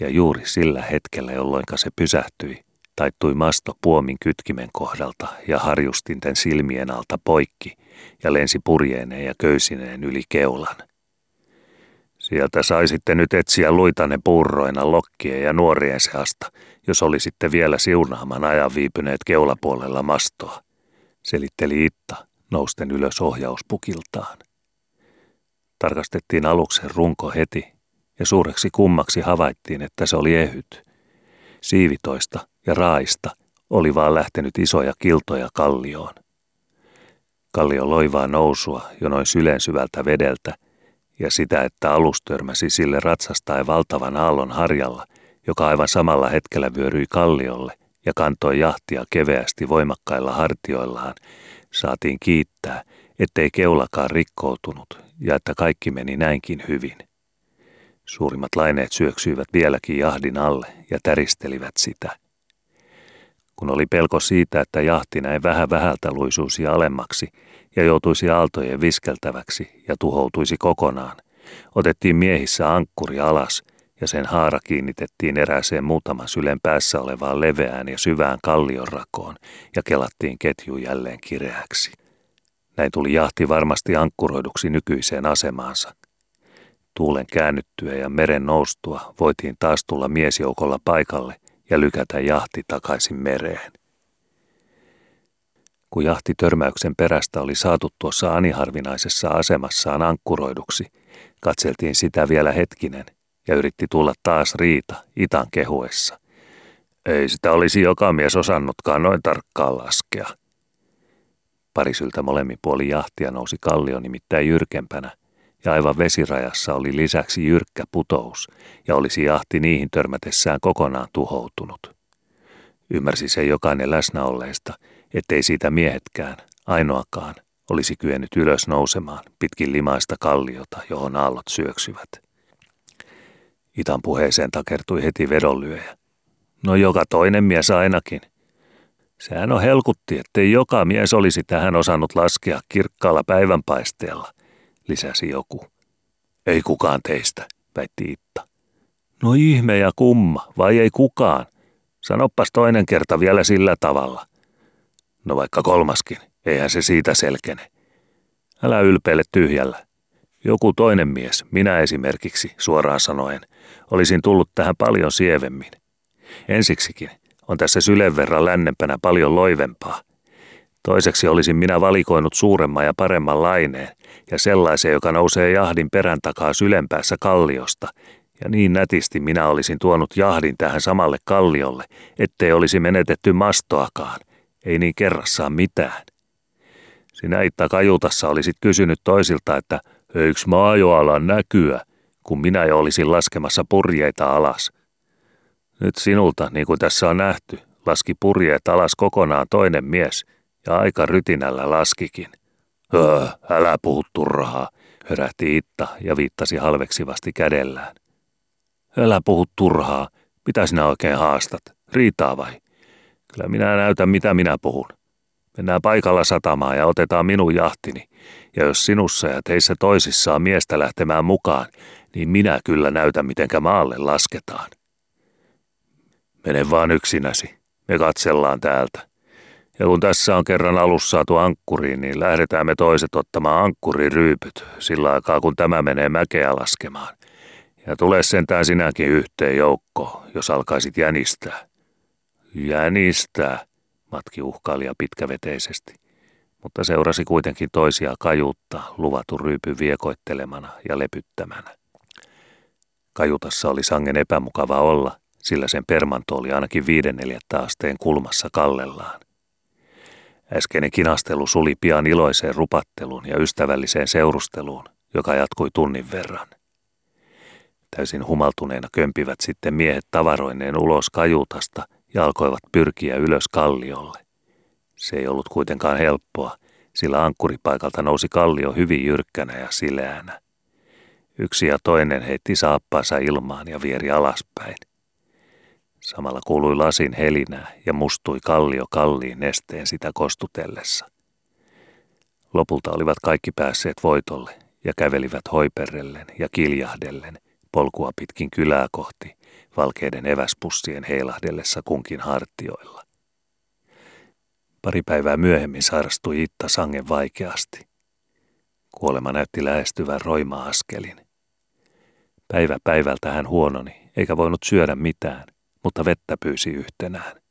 ja juuri sillä hetkellä, jolloin se pysähtyi, taittui masto puomin kytkimen kohdalta ja harjustinten silmien alta poikki ja lensi purjeeneen ja köysineen yli keulan. Sieltä saisitte nyt etsiä luitanne purroina lokkien ja nuorien seasta, jos olisitte vielä siunaamaan ajan viipyneet keulapuolella mastoa, selitteli Itta nousten ylös ohjauspukiltaan. Tarkastettiin aluksen runko heti ja suureksi kummaksi havaittiin, että se oli ehyt. Siivitoista ja raista oli vaan lähtenyt isoja kiltoja kallioon. Kallio loivaa nousua jo noin sylen syvältä vedeltä, ja sitä, että alus törmäsi sille ratsastaen valtavan aallon harjalla, joka aivan samalla hetkellä vyöryi kalliolle ja kantoi jahtia keveästi voimakkailla hartioillaan, saatiin kiittää, ettei keulakaan rikkoutunut ja että kaikki meni näinkin hyvin. Suurimmat laineet syöksyivät vieläkin jahdin alle ja täristelivät sitä. Kun oli pelko siitä, että jahti näin vähän vähältä luisuisi alemmaksi ja joutuisi aaltojen viskeltäväksi ja tuhoutuisi kokonaan, otettiin miehissä ankkuri alas ja sen haara kiinnitettiin erääseen muutaman sylen päässä olevaan leveään ja syvään kallionrakoon ja kelattiin ketju jälleen kireäksi. Näin tuli jahti varmasti ankkuroiduksi nykyiseen asemaansa. Tuulen käännyttyä ja meren noustua voitiin taas tulla miesjoukolla paikalle ja lykätä jahti takaisin mereen. Kun jahti törmäyksen perästä oli saatu tuossa aniharvinaisessa asemassaan ankkuroiduksi, katseltiin sitä vielä hetkinen ja yritti tulla taas riita itan kehuessa. Ei sitä olisi joka mies osannutkaan noin tarkkaan laskea. Parisyltä molemmin puoli jahtia nousi kallio nimittäin jyrkempänä, ja aivan vesirajassa oli lisäksi jyrkkä putous, ja olisi jahti niihin törmätessään kokonaan tuhoutunut. Ymmärsi se jokainen läsnäolleista, ettei siitä miehetkään, ainoakaan, olisi kyennyt ylös nousemaan pitkin limaista kalliota, johon aallot syöksyvät. Itan puheeseen takertui heti vedonlyöjä. No joka toinen mies ainakin. Sehän on helkutti, ettei joka mies olisi tähän osannut laskea kirkkaalla päivänpaisteella, lisäsi joku. Ei kukaan teistä, väitti Itta. No ihme ja kumma, vai ei kukaan? Sanoppas toinen kerta vielä sillä tavalla. No vaikka kolmaskin, eihän se siitä selkene. Älä ylpeile tyhjällä. Joku toinen mies, minä esimerkiksi, suoraan sanoen, olisin tullut tähän paljon sievemmin. Ensiksikin on tässä sylen verran lännempänä paljon loivempaa. Toiseksi olisin minä valikoinut suuremman ja paremman laineen ja sellaisen, joka nousee jahdin perän takaa sylempäässä kalliosta, ja niin nätisti minä olisin tuonut jahdin tähän samalle kalliolle, ettei olisi menetetty mastoakaan, ei niin kerrassaan mitään. Sinä Itta Kajutassa olisit kysynyt toisilta, että eikö maajoala näkyä, kun minä jo olisin laskemassa purjeita alas. Nyt sinulta, niin kuin tässä on nähty, laski purjeet alas kokonaan toinen mies, ja aika rytinällä laskikin. Öö, älä puhu turhaa, hörähti Itta ja viittasi halveksivasti kädellään. Älä puhu turhaa, mitä sinä oikein haastat, riitaa vai? Kyllä minä näytän, mitä minä puhun. Mennään paikalla satamaan ja otetaan minun jahtini. Ja jos sinussa ja teissä toisissa on miestä lähtemään mukaan, niin minä kyllä näytän, mitenkä maalle lasketaan. Mene vaan yksinäsi. Me katsellaan täältä. Ja kun tässä on kerran alussa saatu ankkuriin, niin lähdetään me toiset ottamaan ankkuriryypyt sillä aikaa, kun tämä menee mäkeä laskemaan. Ja tule sentään sinäkin yhteen joukko, jos alkaisit jänistää. Jänistää, matki uhkailija pitkäveteisesti, mutta seurasi kuitenkin toisia kajuutta luvatun ryypyn viekoittelemana ja lepyttämänä. Kajutassa oli sangen epämukava olla, sillä sen permanto oli ainakin viiden neljättä asteen kulmassa kallellaan. Äskeinen kinastelu suli pian iloiseen rupatteluun ja ystävälliseen seurusteluun, joka jatkui tunnin verran. Täysin humaltuneena kömpivät sitten miehet tavaroineen ulos kajutasta ja alkoivat pyrkiä ylös kalliolle. Se ei ollut kuitenkaan helppoa, sillä ankkuripaikalta nousi kallio hyvin jyrkkänä ja sileänä. Yksi ja toinen heitti saappaansa ilmaan ja vieri alaspäin. Samalla kuului lasin helinää ja mustui kallio kalliin nesteen sitä kostutellessa. Lopulta olivat kaikki päässeet voitolle ja kävelivät hoiperrellen ja kiljahdellen polkua pitkin kylää kohti valkeiden eväspussien heilahdellessa kunkin hartioilla. Pari päivää myöhemmin sairastui Itta sangen vaikeasti. Kuolema näytti lähestyvän roima-askelin. Päivä päivältä hän huononi, eikä voinut syödä mitään, mutta vettä pyysi yhtenään.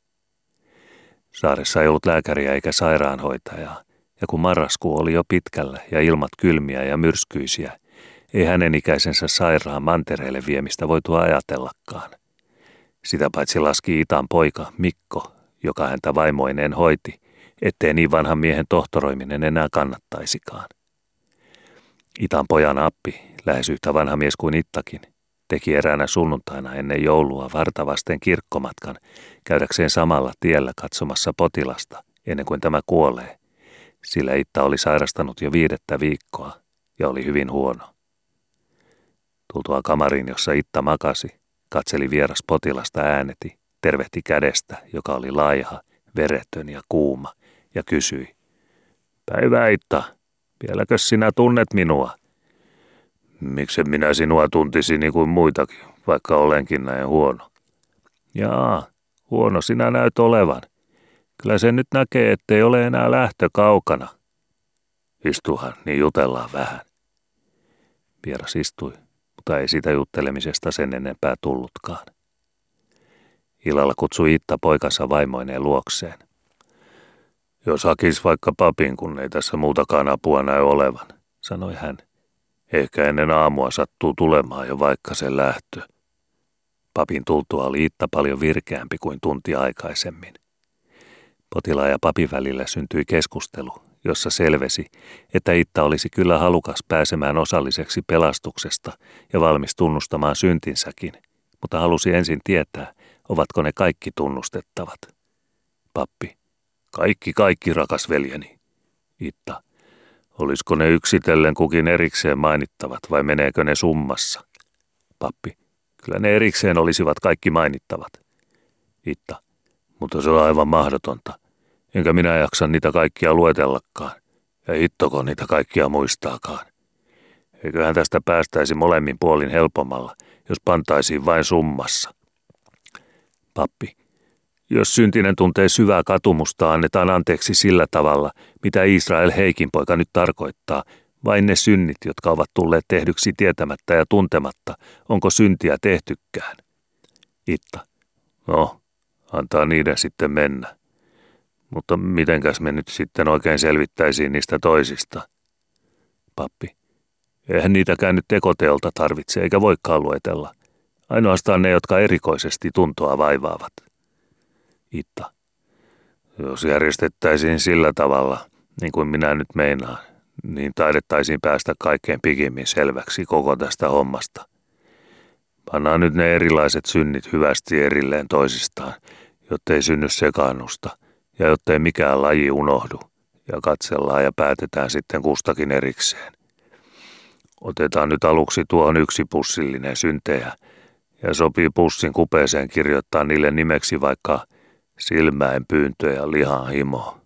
Saaressa ei ollut lääkäriä eikä sairaanhoitajaa, ja kun marraskuu oli jo pitkällä ja ilmat kylmiä ja myrskyisiä, ei hänen ikäisensä sairaan mantereelle viemistä voitu ajatellakaan. Sitä paitsi laski Itan poika Mikko, joka häntä vaimoineen hoiti, ettei niin vanhan miehen tohtoroiminen enää kannattaisikaan. Itan pojan appi, lähes yhtä vanha mies kuin Ittakin, teki eräänä sunnuntaina ennen joulua vartavasten kirkkomatkan käydäkseen samalla tiellä katsomassa potilasta ennen kuin tämä kuolee, sillä Itta oli sairastanut jo viidettä viikkoa ja oli hyvin huono. Tultua kamarin, jossa Itta makasi, katseli vieras potilasta ääneti, tervehti kädestä, joka oli laiha, veretön ja kuuma, ja kysyi. Päivää Itta, vieläkö sinä tunnet minua? Miksen minä sinua tuntisi niin kuin muitakin, vaikka olenkin näin huono? Jaa, huono sinä näyt olevan. Kyllä se nyt näkee, ettei ole enää lähtö kaukana. Istuhan, niin jutellaan vähän. Vieras istui, mutta ei sitä juttelemisesta sen enempää tullutkaan. Illalla kutsui Itta poikansa vaimoineen luokseen. Jos hakis vaikka papin, kun ei tässä muutakaan apua näy olevan, sanoi hän. Ehkä ennen aamua sattuu tulemaan jo vaikka se lähtö. Papin tultua oli Itta paljon virkeämpi kuin tunti aikaisemmin. Potilaan ja papin välillä syntyi keskustelu, jossa selvesi, että Itta olisi kyllä halukas pääsemään osalliseksi pelastuksesta ja valmis tunnustamaan syntinsäkin, mutta halusi ensin tietää, ovatko ne kaikki tunnustettavat. Pappi, kaikki, kaikki, rakas veljeni. Itta, olisiko ne yksitellen kukin erikseen mainittavat vai meneekö ne summassa? Pappi, kyllä ne erikseen olisivat kaikki mainittavat. Itta, mutta se on aivan mahdotonta. Enkä minä jaksa niitä kaikkia luetellakaan. Ja hittoko niitä kaikkia muistaakaan. Eiköhän tästä päästäisi molemmin puolin helpommalla, jos pantaisiin vain summassa. Pappi, jos syntinen tuntee syvää katumusta, annetaan anteeksi sillä tavalla, mitä Israel Heikin poika nyt tarkoittaa, vain ne synnit, jotka ovat tulleet tehdyksi tietämättä ja tuntematta, onko syntiä tehtykään. Itta. No, antaa niiden sitten mennä. Mutta mitenkäs me nyt sitten oikein selvittäisiin niistä toisista? Pappi. Eihän niitäkään nyt tekoteolta tarvitse eikä voikaan luetella. Ainoastaan ne, jotka erikoisesti tuntoa vaivaavat. Itta. Jos järjestettäisiin sillä tavalla, niin kuin minä nyt meinaan, niin taidettaisiin päästä kaikkein pikimmin selväksi koko tästä hommasta. Pannaan nyt ne erilaiset synnit hyvästi erilleen toisistaan, jottei synny sekaannusta ja jottei mikään laji unohdu, ja katsellaan ja päätetään sitten kustakin erikseen. Otetaan nyt aluksi tuohon yksi pussillinen syntejä, ja sopii pussin kupeeseen kirjoittaa niille nimeksi vaikka silmäin pyyntö ja lihan himo.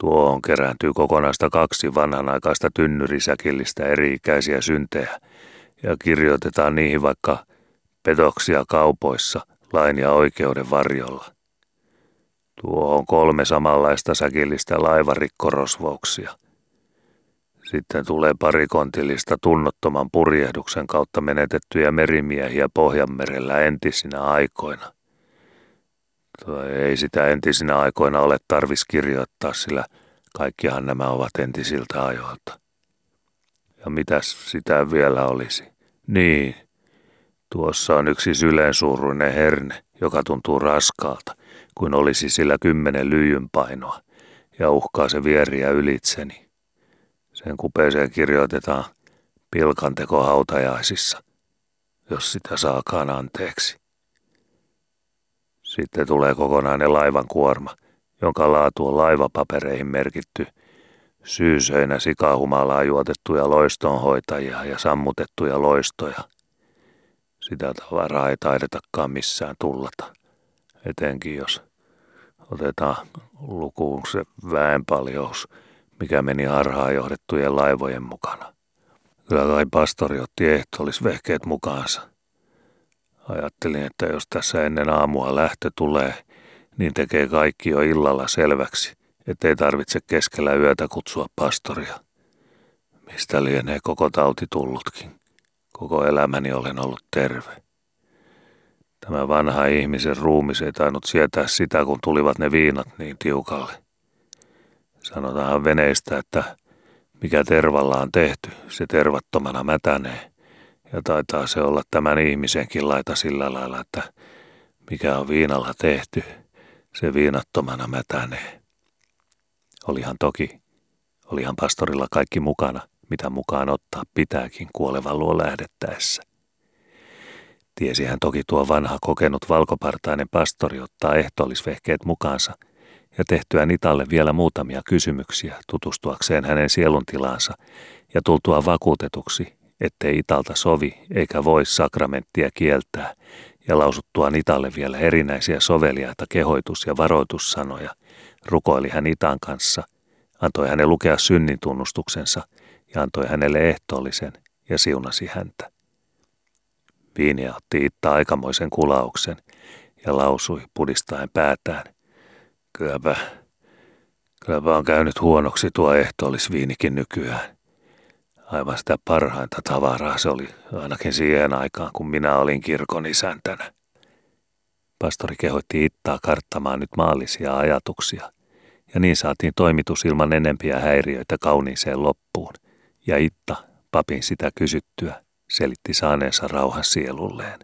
Tuohon kerääntyy kokonaista kaksi vanhanaikaista tynnyrisäkillistä eri-ikäisiä syntejä, ja kirjoitetaan niihin vaikka petoksia kaupoissa lain ja oikeuden varjolla. Tuo on kolme samanlaista säkillistä laivarikkorosvouksia. Sitten tulee pari kontillista tunnottoman purjehduksen kautta menetettyjä merimiehiä Pohjanmerellä entisinä aikoina. Tai ei sitä entisinä aikoina ole tarvis kirjoittaa, sillä kaikkihan nämä ovat entisiltä ajoilta. Ja mitäs sitä vielä olisi? Niin, tuossa on yksi syleensuuruinen herne, joka tuntuu raskaalta kuin olisi sillä kymmenen lyijyn painoa, ja uhkaa se vieriä ylitseni. Sen kupeeseen kirjoitetaan pilkanteko hautajaisissa, jos sitä saakaan anteeksi. Sitten tulee kokonainen laivan kuorma, jonka laatu on laivapapereihin merkitty syysöinä sikahumalaa juotettuja loistonhoitajia ja sammutettuja loistoja. Sitä tavaraa ei taidetakaan missään tullata, etenkin jos otetaan lukuun se väenpaljous, mikä meni harhaan johdettujen laivojen mukana. Kyllä kai pastori otti ehtoollisvehkeet mukaansa. Ajattelin, että jos tässä ennen aamua lähtö tulee, niin tekee kaikki jo illalla selväksi, ettei tarvitse keskellä yötä kutsua pastoria. Mistä lienee koko tauti tullutkin. Koko elämäni olen ollut terve. Tämä vanha ihmisen ruumis ei tainnut sietää sitä, kun tulivat ne viinat niin tiukalle. Sanotaan veneistä, että mikä tervalla on tehty, se tervattomana mätänee. Ja taitaa se olla tämän ihmisenkin laita sillä lailla, että mikä on viinalla tehty, se viinattomana mätänee. Olihan toki, olihan pastorilla kaikki mukana, mitä mukaan ottaa pitääkin kuolevan luo lähdettäessä. Tiesi hän toki tuo vanha kokenut valkopartainen pastori ottaa ehtoollisvehkeet mukaansa ja tehtyä Nitalle vielä muutamia kysymyksiä tutustuakseen hänen sieluntilaansa ja tultua vakuutetuksi, ettei Italta sovi eikä voi sakramenttia kieltää ja lausuttua Nitalle vielä erinäisiä soveliaita kehoitus- ja varoitussanoja, rukoili hän Itan kanssa, antoi hänen lukea synnintunnustuksensa ja antoi hänelle ehtoollisen ja siunasi häntä. Viiniä otti Itta aikamoisen kulauksen ja lausui pudistaen päätään. Kylläpä, kylläpä on käynyt huonoksi tuo ehtoollisviinikin nykyään. Aivan sitä parhainta tavaraa se oli ainakin siihen aikaan, kun minä olin kirkon isäntänä. Pastori kehoitti Ittaa karttamaan nyt maallisia ajatuksia, ja niin saatiin toimitus ilman enempiä häiriöitä kauniiseen loppuun, ja Itta, papin sitä kysyttyä, selitti saaneensa rauhan sielulleen.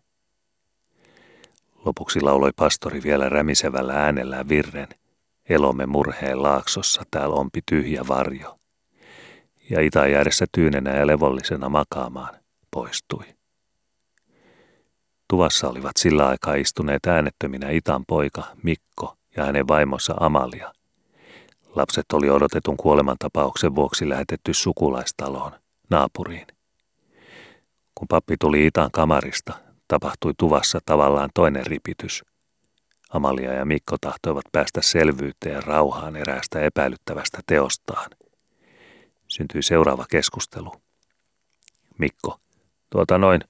Lopuksi lauloi pastori vielä rämisevällä äänellä virren, elomme murheen laaksossa täällä ompi tyhjä varjo. Ja Ita jäädessä tyynenä ja levollisena makaamaan poistui. Tuvassa olivat sillä aikaa istuneet äänettöminä Itan poika Mikko ja hänen vaimonsa Amalia. Lapset oli odotetun kuolemantapauksen vuoksi lähetetty sukulaistaloon, naapuriin. Kun pappi tuli Itan kamarista, tapahtui tuvassa tavallaan toinen ripitys. Amalia ja Mikko tahtoivat päästä selvyyteen rauhaan eräästä epäilyttävästä teostaan. Syntyi seuraava keskustelu. Mikko, tuota noin,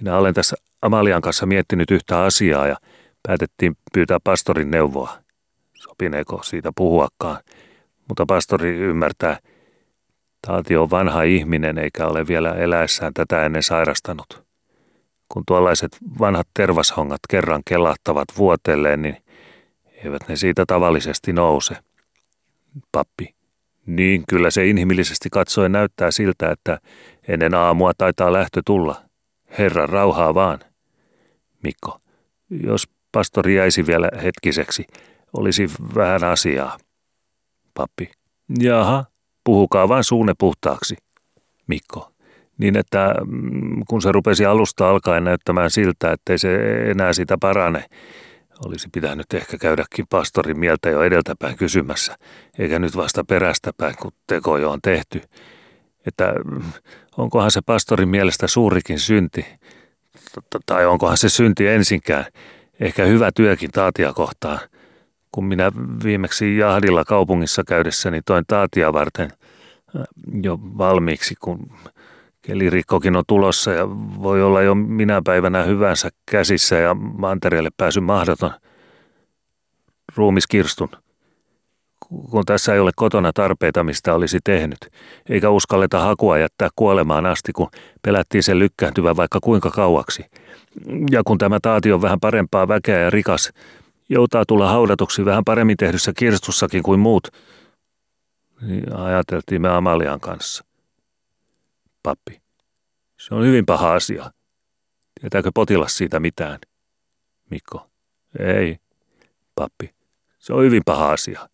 minä olen tässä Amalian kanssa miettinyt yhtä asiaa ja päätettiin pyytää pastorin neuvoa. Sopineeko siitä puhuakaan, mutta pastori ymmärtää, Taati on vanha ihminen eikä ole vielä eläessään tätä ennen sairastanut. Kun tuollaiset vanhat tervashongat kerran kelahtavat vuotelleen, niin eivät ne siitä tavallisesti nouse. Pappi. Niin, kyllä se inhimillisesti katsoen näyttää siltä, että ennen aamua taitaa lähtö tulla. Herran rauhaa vaan. Mikko. Jos pastori jäisi vielä hetkiseksi, olisi vähän asiaa. Pappi. Jaha, puhukaa vain suune puhtaaksi. Mikko niin että mm, kun se rupesi alusta alkaen näyttämään siltä, ettei se enää sitä parane, olisi pitänyt ehkä käydäkin pastorin mieltä jo edeltäpäin kysymässä, eikä nyt vasta perästäpäin, kun teko jo on tehty. Että mm, onkohan se pastorin mielestä suurikin synti, tai onkohan se synti ensinkään, ehkä hyvä työkin taatia kohtaan. Kun minä viimeksi jahdilla kaupungissa käydessäni toin taatia varten jo valmiiksi, kun Kelirikkokin on tulossa ja voi olla jo minä päivänä hyvänsä käsissä ja mantereelle pääsy mahdoton. Ruumiskirstun. Kun tässä ei ole kotona tarpeita, mistä olisi tehnyt, eikä uskalleta hakua jättää kuolemaan asti, kun pelättiin sen lykkääntyvän vaikka kuinka kauaksi. Ja kun tämä taati on vähän parempaa väkeä ja rikas, joutaa tulla haudatuksi vähän paremmin tehdyssä kirstussakin kuin muut, niin ajateltiin me Amalian kanssa. Pappi. Se on hyvin paha asia. Tietääkö potilas siitä mitään? Mikko. Ei. Pappi. Se on hyvin paha asia.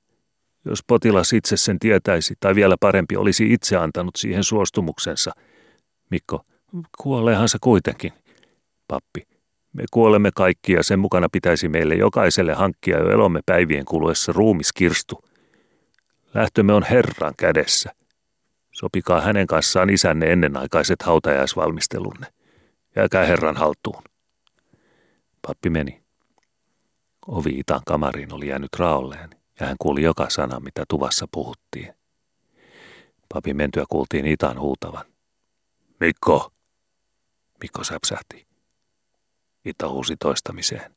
Jos potilas itse sen tietäisi, tai vielä parempi, olisi itse antanut siihen suostumuksensa. Mikko. Kuoleehan se kuitenkin. Pappi. Me kuolemme kaikki ja sen mukana pitäisi meille jokaiselle hankkia jo elomme päivien kuluessa ruumiskirstu. Lähtömme on Herran kädessä. Sopikaa hänen kanssaan isänne ennenaikaiset hautajaisvalmistelunne. Jääkää Herran haltuun. Pappi meni. Ovi Itan kamariin oli jäänyt raolleen, ja hän kuuli joka sana, mitä tuvassa puhuttiin. Papin mentyä kuultiin Itan huutavan. Mikko! Mikko säpsähti. Ita huusi toistamiseen.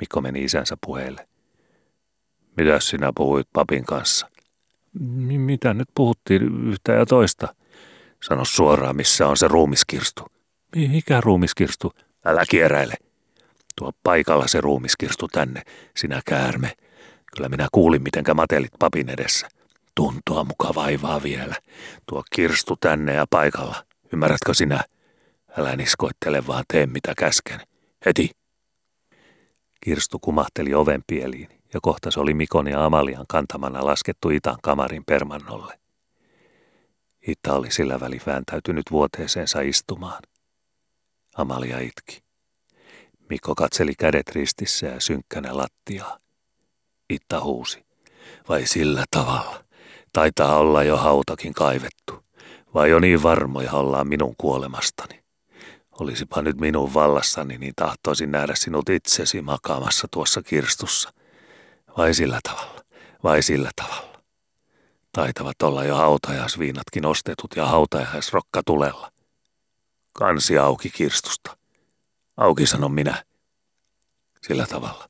Mikko meni isänsä puheelle. Mitäs sinä puhuit papin kanssa? Mitä nyt puhuttiin yhtä ja toista? Sano suoraan, missä on se ruumiskirstu. Mikä ruumiskirstu? Älä kieräile. Tuo paikalla se ruumiskirstu tänne, sinä käärme. Kyllä minä kuulin, mitenkä matelit papin edessä. Tuntua muka vaivaa vielä. Tuo kirstu tänne ja paikalla. Ymmärrätkö sinä? Älä niskoittele, vaan tee mitä käsken. Heti. Kirstu kumahteli oven pieliin ja kohta se oli Mikon ja Amalian kantamana laskettu Itan kamarin permannolle. Itta oli sillä väli vääntäytynyt vuoteeseensa istumaan. Amalia itki. Mikko katseli kädet ristissä ja synkkänä lattiaa. Itta huusi. Vai sillä tavalla? Taitaa olla jo hautakin kaivettu. Vai jo niin varmoja ollaan minun kuolemastani? Olisipa nyt minun vallassani, niin tahtoisin nähdä sinut itsesi makaamassa tuossa kirstussa. Vai sillä tavalla? Vai sillä tavalla? Taitavat olla jo hautajaisviinatkin ostetut ja hautajaisrokka tulella. Kansi auki kirstusta. Auki sanon minä. Sillä tavalla.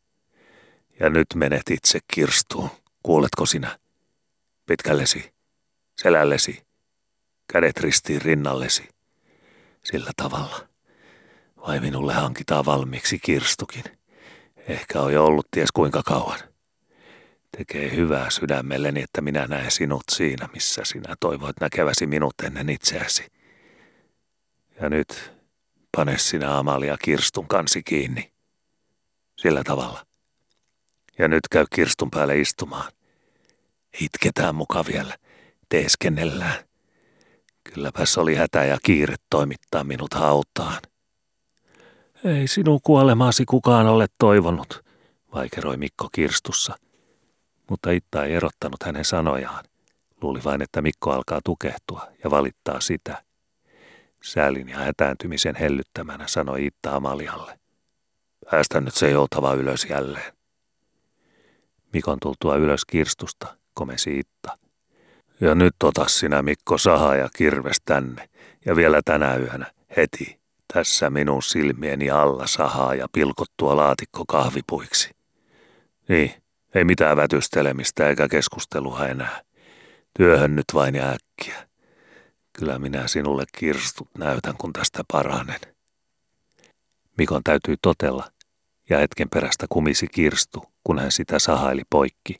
Ja nyt menet itse kirstuun. Kuuletko sinä? Pitkällesi, selällesi, kädet ristiin rinnallesi. Sillä tavalla. Vai minulle hankitaan valmiiksi kirstukin. Ehkä on jo ollut ties kuinka kauan. Tekee hyvää sydämelleni, että minä näen sinut siinä, missä sinä toivoit näkeväsi minut ennen itseäsi. Ja nyt pane sinä Amalia kirstun kansi kiinni. Sillä tavalla. Ja nyt käy kirstun päälle istumaan. Itketään muka vielä, teeskennellään. Kylläpäs oli hätä ja kiire toimittaa minut hautaan. Ei sinun kuolemaasi kukaan ole toivonut, vaikeroi Mikko kirstussa. Mutta Itta ei erottanut hänen sanojaan. Luuli vain, että Mikko alkaa tukehtua ja valittaa sitä. Säälin ja hätääntymisen hellyttämänä sanoi Itta Amalialle. Päästä nyt se joutava ylös jälleen. Mikon tultua ylös kirstusta, komesi Itta. Ja nyt ota sinä Mikko saha ja kirves tänne, ja vielä tänä yönä, heti, tässä minun silmieni alla sahaa ja pilkottua laatikko kahvipuiksi. Niin, ei mitään vätystelemistä eikä keskustelua enää. Työhön nyt vain ja äkkiä. Kyllä minä sinulle kirstut näytän, kun tästä paranen. Mikon täytyy totella, ja hetken perästä kumisi kirstu, kun hän sitä sahaili poikki.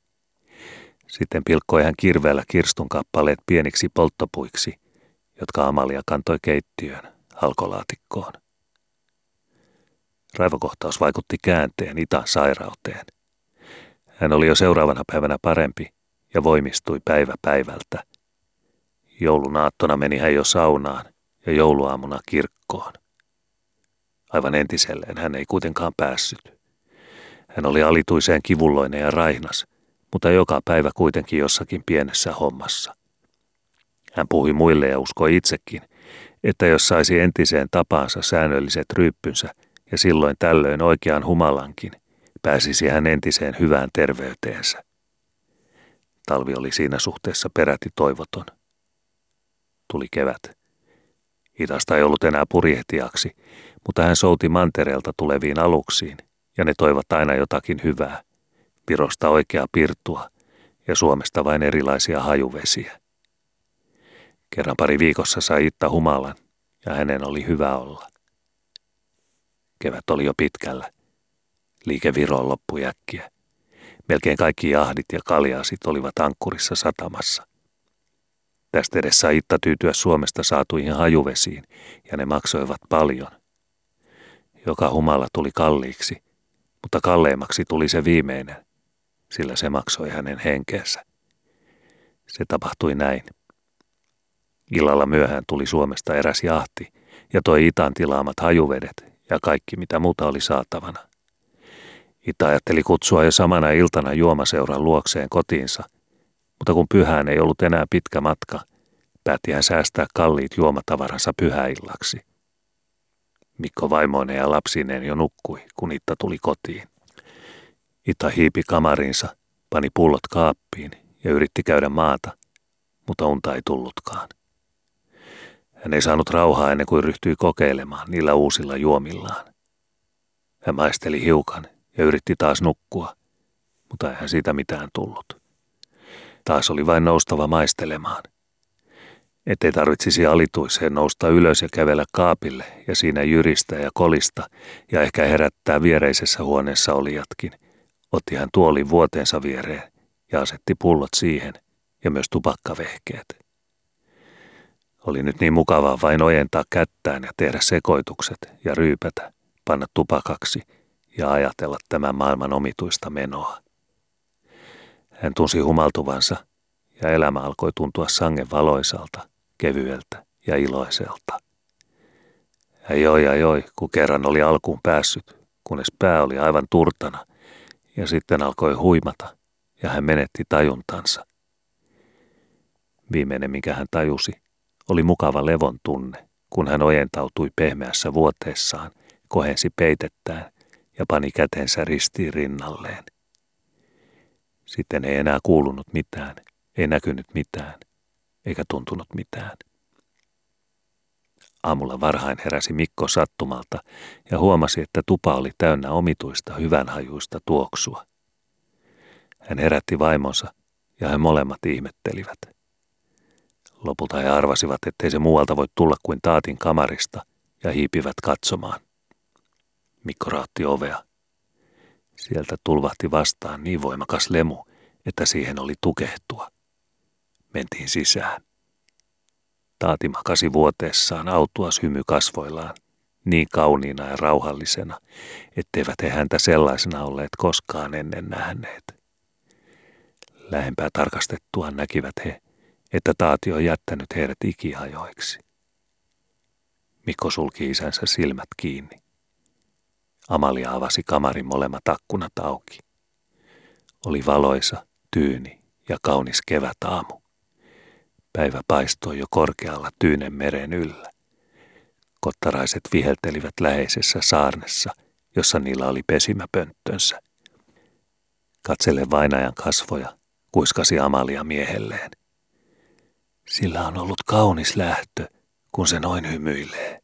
Sitten pilkkoi hän kirveellä kirstun kappaleet pieniksi polttopuiksi, jotka Amalia kantoi keittiöön halkolaatikkoon. Raivokohtaus vaikutti käänteen Itan sairauteen. Hän oli jo seuraavana päivänä parempi ja voimistui päivä päivältä. Joulunaattona meni hän jo saunaan ja jouluaamuna kirkkoon. Aivan entiselleen hän ei kuitenkaan päässyt. Hän oli alituiseen kivulloinen ja raihnas, mutta joka päivä kuitenkin jossakin pienessä hommassa. Hän puhui muille ja uskoi itsekin, että jos saisi entiseen tapaansa säännölliset ryyppynsä ja silloin tällöin oikean humalankin, pääsisi hän entiseen hyvään terveyteensä. Talvi oli siinä suhteessa peräti toivoton. Tuli kevät. Itasta ei ollut enää purjehtiaksi, mutta hän souti mantereelta tuleviin aluksiin, ja ne toivat aina jotakin hyvää. Virosta oikeaa pirtua ja Suomesta vain erilaisia hajuvesiä. Kerran pari viikossa sai Itta humalan, ja hänen oli hyvä olla. Kevät oli jo pitkällä. Liike Viroon loppui äkkiä. Melkein kaikki jahdit ja kaljaasit olivat ankkurissa satamassa. Tästä edes sai Itta tyytyä Suomesta saatuihin hajuvesiin, ja ne maksoivat paljon. Joka humala tuli kalliiksi, mutta kalleimmaksi tuli se viimeinen, sillä se maksoi hänen henkeensä. Se tapahtui näin. Illalla myöhään tuli Suomesta eräs jahti ja toi Itan tilaamat hajuvedet ja kaikki mitä muuta oli saatavana. Ita ajatteli kutsua jo samana iltana juomaseuran luokseen kotiinsa, mutta kun pyhään ei ollut enää pitkä matka, päätti hän säästää kalliit juomatavaransa pyhäillaksi. Mikko vaimoinen ja lapsineen jo nukkui, kun Itta tuli kotiin. Ita hiipi kamarinsa, pani pullot kaappiin ja yritti käydä maata, mutta unta ei tullutkaan. Hän ei saanut rauhaa ennen kuin ryhtyi kokeilemaan niillä uusilla juomillaan. Hän maisteli hiukan ja yritti taas nukkua, mutta eihän siitä mitään tullut. Taas oli vain noustava maistelemaan. Ettei tarvitsisi alituiseen nousta ylös ja kävellä kaapille ja siinä jyristä ja kolista ja ehkä herättää viereisessä huoneessa olijatkin, otti hän tuolin vuoteensa viereen ja asetti pullot siihen ja myös tupakkavehkeet. Oli nyt niin mukavaa vain ojentaa kättään ja tehdä sekoitukset ja ryypätä, panna tupakaksi ja ajatella tämän maailman omituista menoa. Hän tunsi humaltuvansa ja elämä alkoi tuntua sangen valoisalta kevyeltä ja iloiselta. Ja joi ja joi, kun kerran oli alkuun päässyt, kunnes pää oli aivan turtana, ja sitten alkoi huimata, ja hän menetti tajuntansa. Viimeinen, mikä hän tajusi, oli mukava levon tunne, kun hän ojentautui pehmeässä vuoteessaan, kohensi peitettään ja pani kätensä ristiin rinnalleen. Sitten ei enää kuulunut mitään, ei näkynyt mitään, eikä tuntunut mitään. Aamulla varhain heräsi Mikko sattumalta ja huomasi, että tupa oli täynnä omituista hyvänhajuista tuoksua. Hän herätti vaimonsa ja he molemmat ihmettelivät. Lopulta he arvasivat, ettei se muualta voi tulla kuin taatin kamarista ja hiipivät katsomaan. Mikko raatti ovea. Sieltä tulvahti vastaan niin voimakas lemu, että siihen oli tukehtua. Mentiin sisään. Taati makasi vuoteessaan autuas hymy kasvoillaan, niin kauniina ja rauhallisena, etteivät he häntä sellaisena olleet koskaan ennen nähneet. Lähempää tarkastettuaan näkivät he, että on jättänyt heidät ikiajoiksi. Mikko sulki isänsä silmät kiinni. Amalia avasi kamarin molemmat akkunat auki. Oli valoisa, tyyni ja kaunis kevätaamu. Päivä paistoi jo korkealla Tyynen meren yllä. Kottaraiset viheltelivät läheisessä saarnessa, jossa niillä oli pesimäpönttönsä. Katsele vainajan kasvoja, kuiskasi Amalia miehelleen. Sillä on ollut kaunis lähtö, kun se noin hymyilee.